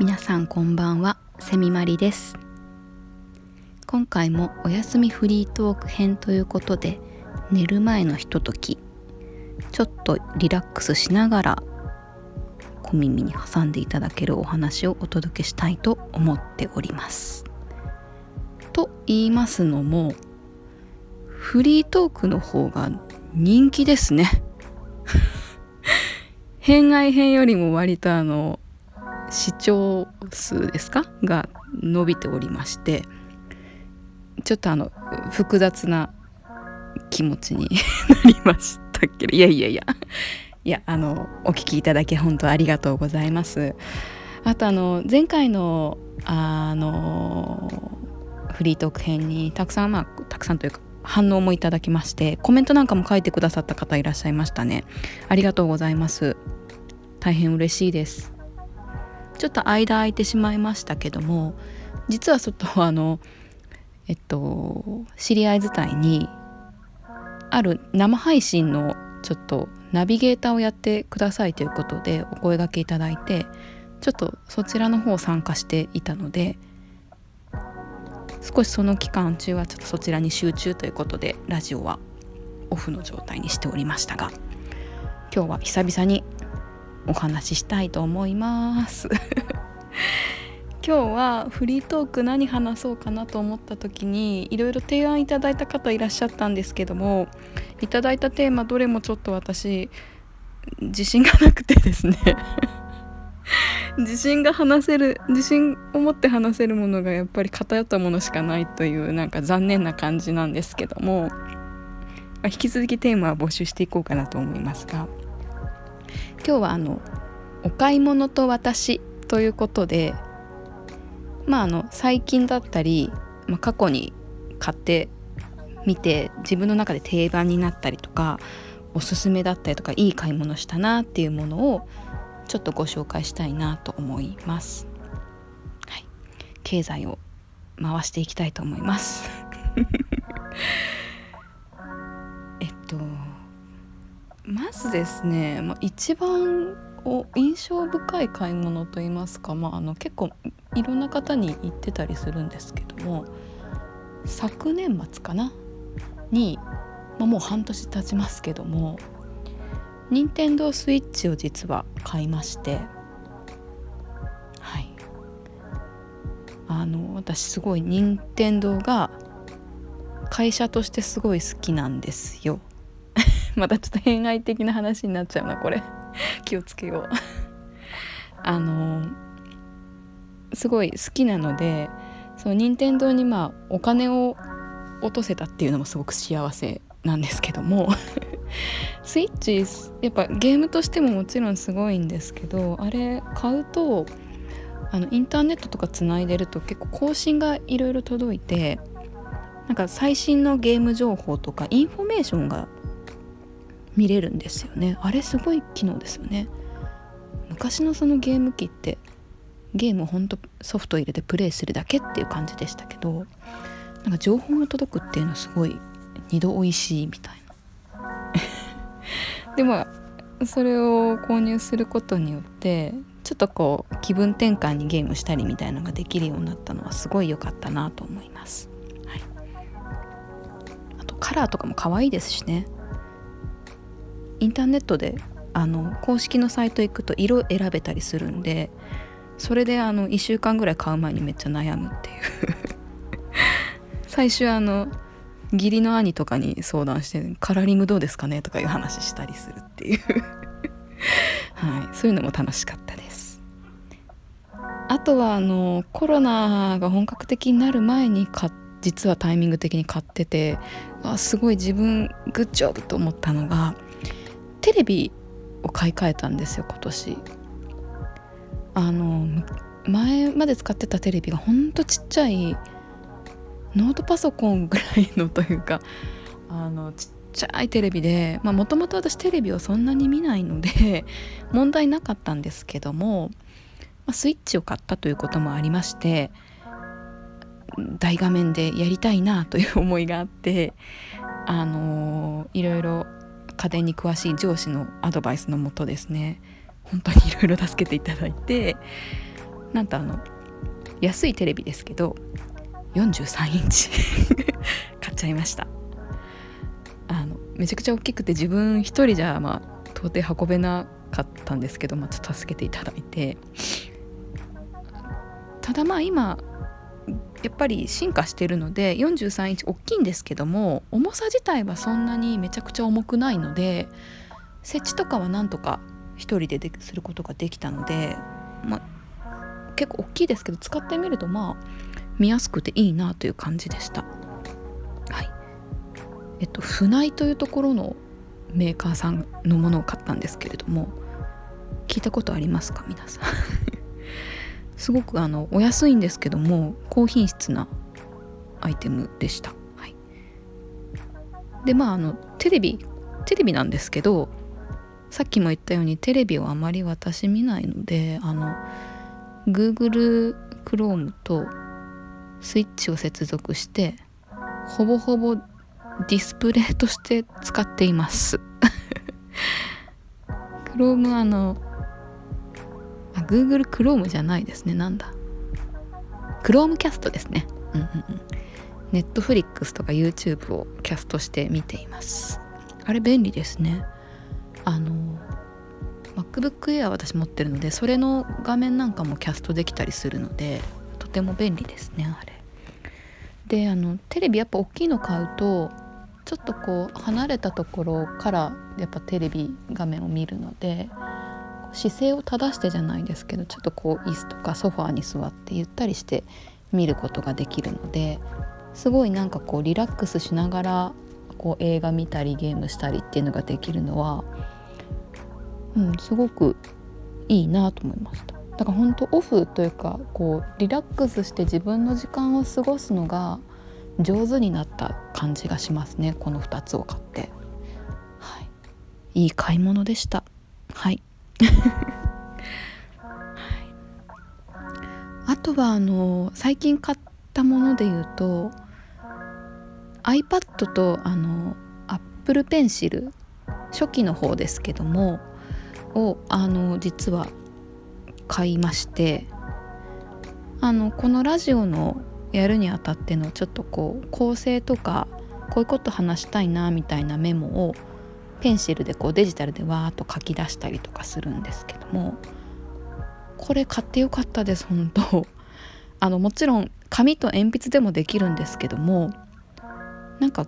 皆さんこんばんはセミマリです。今回もお休みフリートーク編ということで寝る前のひとときちょっとリラックスしながら小耳に挟んでいただけるお話をお届けしたいと思っております。と言いますのもフリートークの方が人気ですね。編外編よりも割とあの視聴数ですか？が伸びておりましてちょっとあの複雑な気持ちに なりましたけど。いやいやいや。いやあのお聞きいただき本当ありがとうございます。あとあの前回のあのフリートーク編にたくさんまあたくさんというか反応もいただきましてコメントなんかも書いてくださった方いらっしゃいましたね。ありがとうございます。大変嬉しいです。ちょっと間空いてしまいましたけども実はちょっとあのえっと知り合い伝いにある生配信のちょっとナビゲーターをやってくださいということでお声がけいただいてちょっとそちらの方参加していたので少しその期間中はちょっとそちらに集中ということでラジオはオフの状態にしておりましたが今日は久々にお話ししたいと思います。今日はフリートーク何話そうかなと思った時にいろいろ提案いただいた方いらっしゃったんですけどもいただいたテーマどれもちょっと私自信がなくてですね。自信が話せる自信を持って話せるものがやっぱり偏ったものしかないというなんか残念な感じなんですけどもま引き続きテーマは募集していこうかなと思いますが今日はあのお買い物と私ということでまああの最近だったり、まあ、過去に買ってみて自分の中で定番になったりとかおすすめだったりとかいい買い物したなっていうものをちょっとご紹介したいなと思います。はい、経済を回していきたいと思います。えっとまずですね、まあ、一番印象深い買い物といいますか、まあ、あの結構いろんな方に言ってたりするんですけども昨年末かな？に、まあ、もう半年経ちますけども任天堂スイッチを実は買いまして。はい。あの私すごい任天堂が会社としてすごい好きなんですよ。またちょっと偏愛的な話になっちゃうなこれ。気をつけよう。あのすごい好きなのでその任天堂にまあお金を落とせたっていうのもすごく幸せなんですけども。スイッチやっぱゲームとしてももちろんすごいんですけどあれ買うとあのインターネットとかつないでると結構更新がいろいろ届いてなんか最新のゲーム情報とかインフォメーションが見れるんですよね。あれすごい機能ですよね。昔のそのゲーム機ってゲームをほんとソフト入れてプレイするだけっていう感じでしたけどなんか情報が届くっていうのはすごい二度おいしいみたいな。でもそれを購入することによってちょっとこう気分転換にゲームしたりみたいなのができるようになったのはすごい良かったなと思います、はい、あとカラーとかも可愛いですしね。インターネットであの公式のサイト行くと色選べたりするんでそれであの1週間ぐらい買う前にめっちゃ悩むっていう。最初あの義理の兄とかに相談して「カラーリングどうですかね?」とかいう話したりするっていう。はい、そういうのも楽しかったです。あとはあのコロナが本格的になる前に買実はタイミング的に買っててあすごい自分グッジョブと思ったのがテレビを買い替えたんですよ今年。あの前まで使ってたテレビがほんとちっちゃいノートパソコンぐらいのというか あのちっちゃいテレビでもともと私テレビをそんなに見ないので 問題なかったんですけども、まあ、スイッチを買ったということもありまして大画面でやりたいなという思いがあってあのいろいろ家電に詳しい上司のアドバイスのもとですね本当にいろいろ助けていただいてなんとあの安いテレビですけど43インチ。買っちゃいました。あのめちゃくちゃ大きくて自分一人じゃまあ到底運べなかったんですけど、まあ、ちょっと助けていただいて。ただまあ今やっぱり進化してるので43インチ大きいんですけども重さ自体はそんなにめちゃくちゃ重くないので設置とかはなんとか1人でですることができたので、まあ、結構大きいですけど使ってみるとまあ見やすくていいなという感じでした。はいえっと、船井というところのメーカーさんのものを買ったんですけれども聞いたことありますか？皆さん すごくあのお安いんですけども高品質なアイテムでした。はい、でまああのテレビテレビなんですけどさっきも言ったようにテレビをあまり私見ないのであの Google Chrome とスイッチを接続してほぼほぼディスプレイとして使っています。Chrome あのあ Google Chrome じゃないですね。なんだ。Chromecast ですね。うんうんうん。Netflix とか YouTube をキャストして見ています。あれ便利ですね。あの MacBook Air 私持ってるのでそれの画面なんかもキャストできたりするのでとても便利ですねあれ。であのテレビやっぱ大きいの買うとちょっとこう離れたところからやっぱテレビ画面を見るので姿勢を正してじゃないですけどちょっとこう椅子とかソファーに座ってゆったりして見ることができるのですごいなんかこうリラックスしながらこう映画見たりゲームしたりっていうのができるのは、うん、すごくいいなと思いました。だから本当オフというかこうリラックスして自分の時間を過ごすのが上手になった感じがしますねこの2つを買って、はい、いい買い物でした。はい。はい。あとはあの最近買ったもので言うと iPad とあの Apple Pencil 初期の方ですけどもをあの実は買いましてあのこのラジオのやるにあたってのちょっとこう構成とかこういうこと話したいなみたいなメモをペンシルでこうデジタルでわーっと書き出したりとかするんですけどもこれ買ってよかったです本当。あのもちろん紙と鉛筆でもできるんですけどもなんか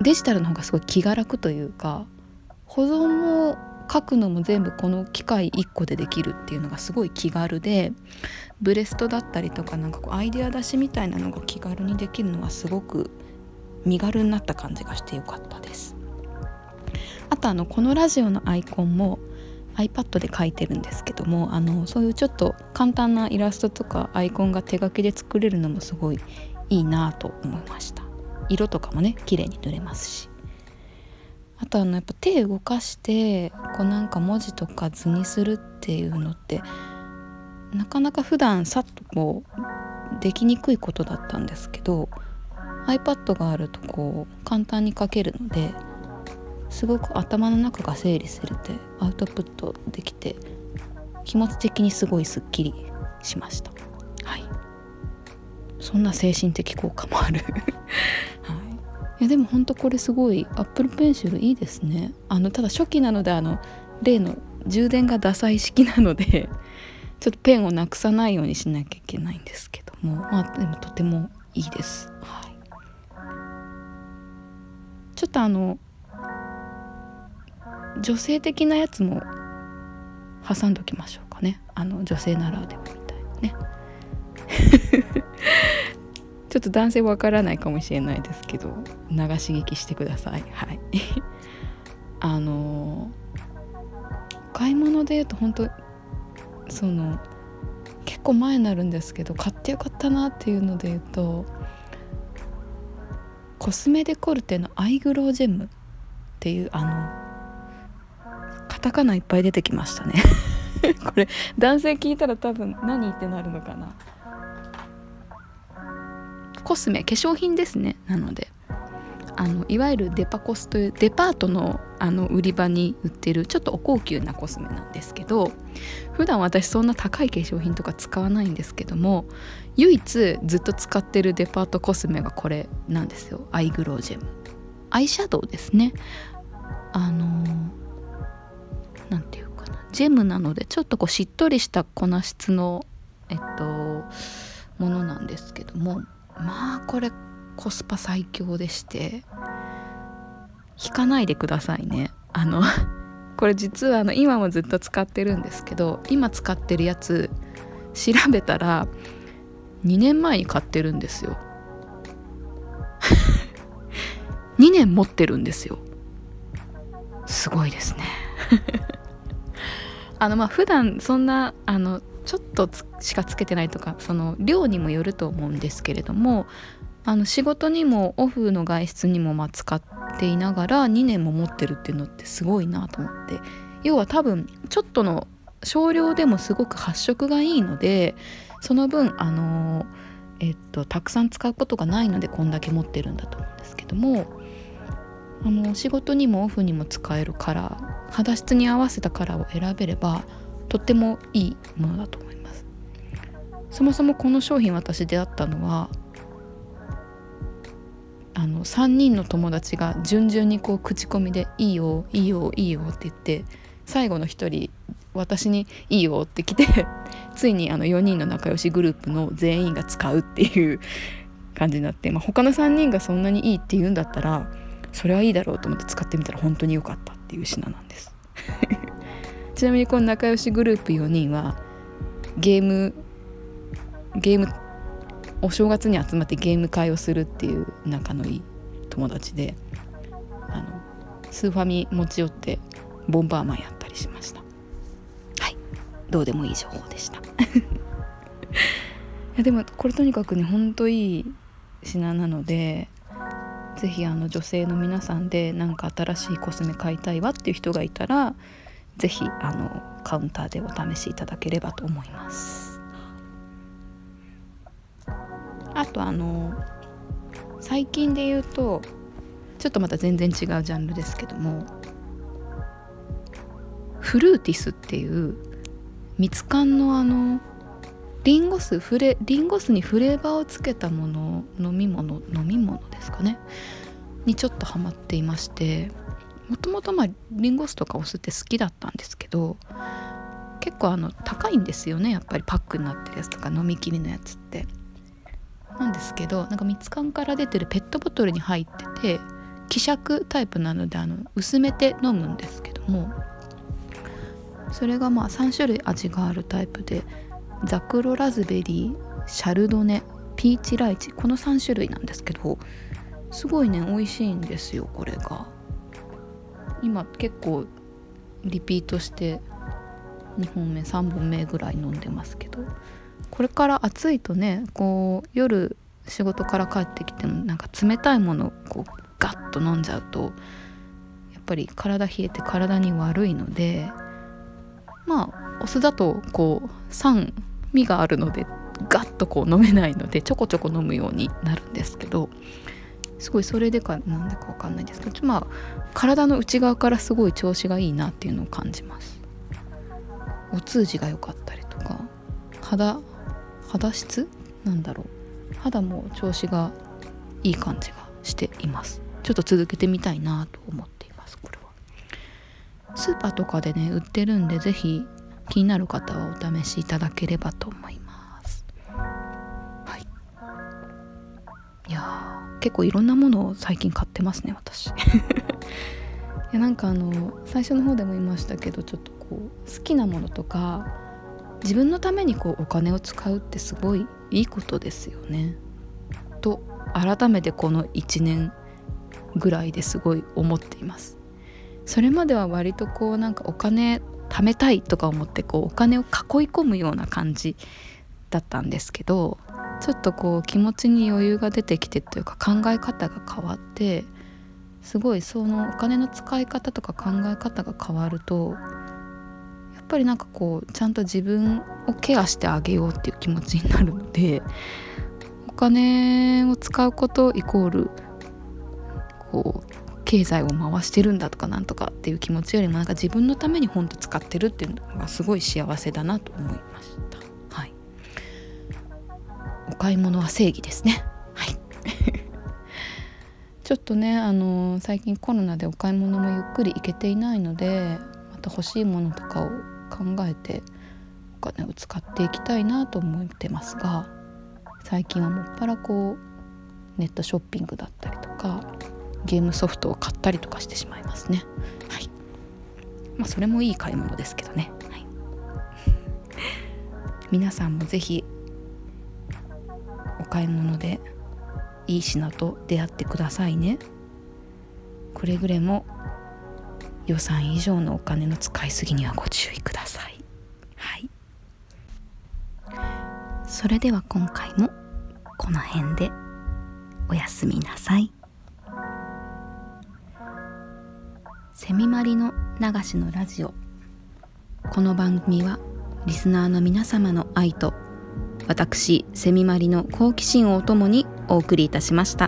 デジタルの方がすごい気が楽というか保存も書くのも全部この機械1個でできるっていうのがすごい気軽でブレストだったりとかなんかこうアイデア出しみたいなのが気軽にできるのはすごく身軽になった感じがしてよかったです。あとあのこのラジオのアイコンも iPad で描いてるんですけどもあのそういうちょっと簡単なイラストとかアイコンが手書きで作れるのもすごいいいなと思いました色とかもね綺麗に塗れますしあとあのやっぱ手動かしてこうなんか文字とか図にするっていうのってなかなか普段さっとこうできにくいことだったんですけど iPad があるとこう簡単に書けるのですごく頭の中が整理されてアウトプットできて気持ち的にすごいすっきりしました。はい。そんな精神的効果もある。いやでもほんとこれすごいアップルペンシルいいですね。あのただ初期なのであの例の充電がダサい式なので ちょっとペンをなくさないようにしなきゃいけないんですけども。まあでもとてもいいです、はい、ちょっとあの女性的なやつも挟んどきましょうかね。あの女性ならではみたいなね。ょっと男性わからないかもしれないですけど流し聞きしてください。はい。あの買い物で言うと本当その結構前になるんですけど買ってよかったなっていうので言うとコスメデコルテのアイグロージェムっていうあのカタカナいっぱい出てきましたね。これ男性聞いたら多分何ってなるのかな。コスメ化粧品ですね。なのであのいわゆるデパコスというデパートのあの売り場に売ってるちょっとお高級なコスメなんですけど普段私そんな高い化粧品とか使わないんですけども唯一ずっと使ってるデパートコスメがこれなんですよ。アイグロージェム。アイシャドウですね。あの何て言うかな。ジェムなのでちょっとこうしっとりした粉質のえっとものなんですけどもまあこれコスパ最強でして。引かないでくださいね。あの これ実はあの今もずっと使ってるんですけど今使ってるやつ調べたら2年前に買ってるんですよ。2年持ってるんですよ。すごいですね。あのまあ普段そんなあのちょっとしかつけてないとかその量にもよると思うんですけれどもあの仕事にもオフの外出にもま使っていながら2年も持ってるっていうのってすごいなと思って。要は多分ちょっとの少量でもすごく発色がいいのでその分あのえっとたくさん使うことがないのでこんだけ持ってるんだと思うんですけどもあの仕事にもオフにも使えるカラー肌質に合わせたカラーを選べればとってもいいものだと思います。そもそもこの商品私出会ったのはあの3人の友達が順々にこう口コミで「いいよいいよいいよ」って言って最後の1人私に「いいよ」って来てついにあの4人の仲良しグループの全員が使うっていう感じになって、まあ、他の3人がそんなにいいって言うんだったらそれはいいだろうと思って使ってみたら本当に良かったっていう品なんです。ちなみにこの仲良しグループ4人はゲームゲームお正月に集まってゲーム会をするっていう仲のいい友達であのスーファミ持ち寄ってボンバーマンやったりしました。はい。どうでもいい情報でした。いやでもこれとにかくねほんといい品なので是非あの女性の皆さんで何か新しいコスメ買いたいわっていう人がいたら是非あのカウンターでお試しいただければと思います。あとあの最近で言うとちょっとまた全然違うジャンルですけどもフルーティスっていう蜜柑のあのリンゴ酢フレリンゴ酢にフレーバーをつけたもの飲み物飲み物ですかね。にちょっとハマっていましてもともとまあリンゴ酢とかお酢って好きだったんですけど結構あの高いんですよねやっぱりパックになってるやつとか飲みきりのやつって。なんですけどなんか蜜柑から出てるペットボトルに入ってて希釈タイプなのであの薄めて飲むんですけどもそれがまあ3種類味があるタイプでザクロラズベリーシャルドネピーチライチこの3種類なんですけどすごいね美味しいんですよこれが。今結構リピートして2本目3本目ぐらい飲んでますけど。これから暑いとねこう夜仕事から帰ってきてもなんか冷たいものをこうガッと飲んじゃうとやっぱり体冷えて体に悪いのでまあお酢だとこう酸味があるのでガッとこう飲めないのでちょこちょこ飲むようになるんですけどすごいそれでかなんだかわかんないですけどまあ体の内側からすごい調子がいいなっていうのを感じます。お通じが良かったりとか肌肌質？なんだろう。肌も調子がいい感じがしています。ちょっと続けてみたいなと思っていますこれは。スーパーとかでね売ってるんで是非気になる方はお試しいただければと思います。はい。いや結構いろんなものを最近買ってますね私 いやなんかあの最初の方でも言いましたけどちょっとこう好きなものとか自分のためにこうお金を使うってすごいいいことですよね。と改めてこの1年ぐらいですごい思っています。それまでは割とこうなんかお金貯めたいとか思ってこうお金を囲い込むような感じだったんですけどちょっとこう気持ちに余裕が出てきてというか考え方が変わってすごいそのお金の使い方とか考え方が変わるとやっぱりなんかこうちゃんと自分をケアしてあげようっていう気持ちになるのでお金を使うことイコールこう経済を回してるんだとかなんとかっていう気持ちよりもなんか自分のために本当使ってるっていうのがすごい幸せだなと思いました。買い物は正義ですね。はい。ちょっとねあの最近コロナでお買い物もゆっくり行けていないのでまた欲しいものとかを考えてお金を使っていきたいなと思ってますが最近はもっぱらこうネットショッピングだったりとかゲームソフトを買ったりとかしてしまいますね。はい。まあそれもいい買い物ですけどね、はい、皆さんも是非買い物でいい品と出会ってくださいね。くれぐれも予算以上のお金の使いすぎにはご注意ください。はい。それでは今回もこの辺でおやすみなさい。セミマリの流しのラジオ。この番組はリスナーの皆様の愛と私セミマリの好奇心をおともにお送りいたしました。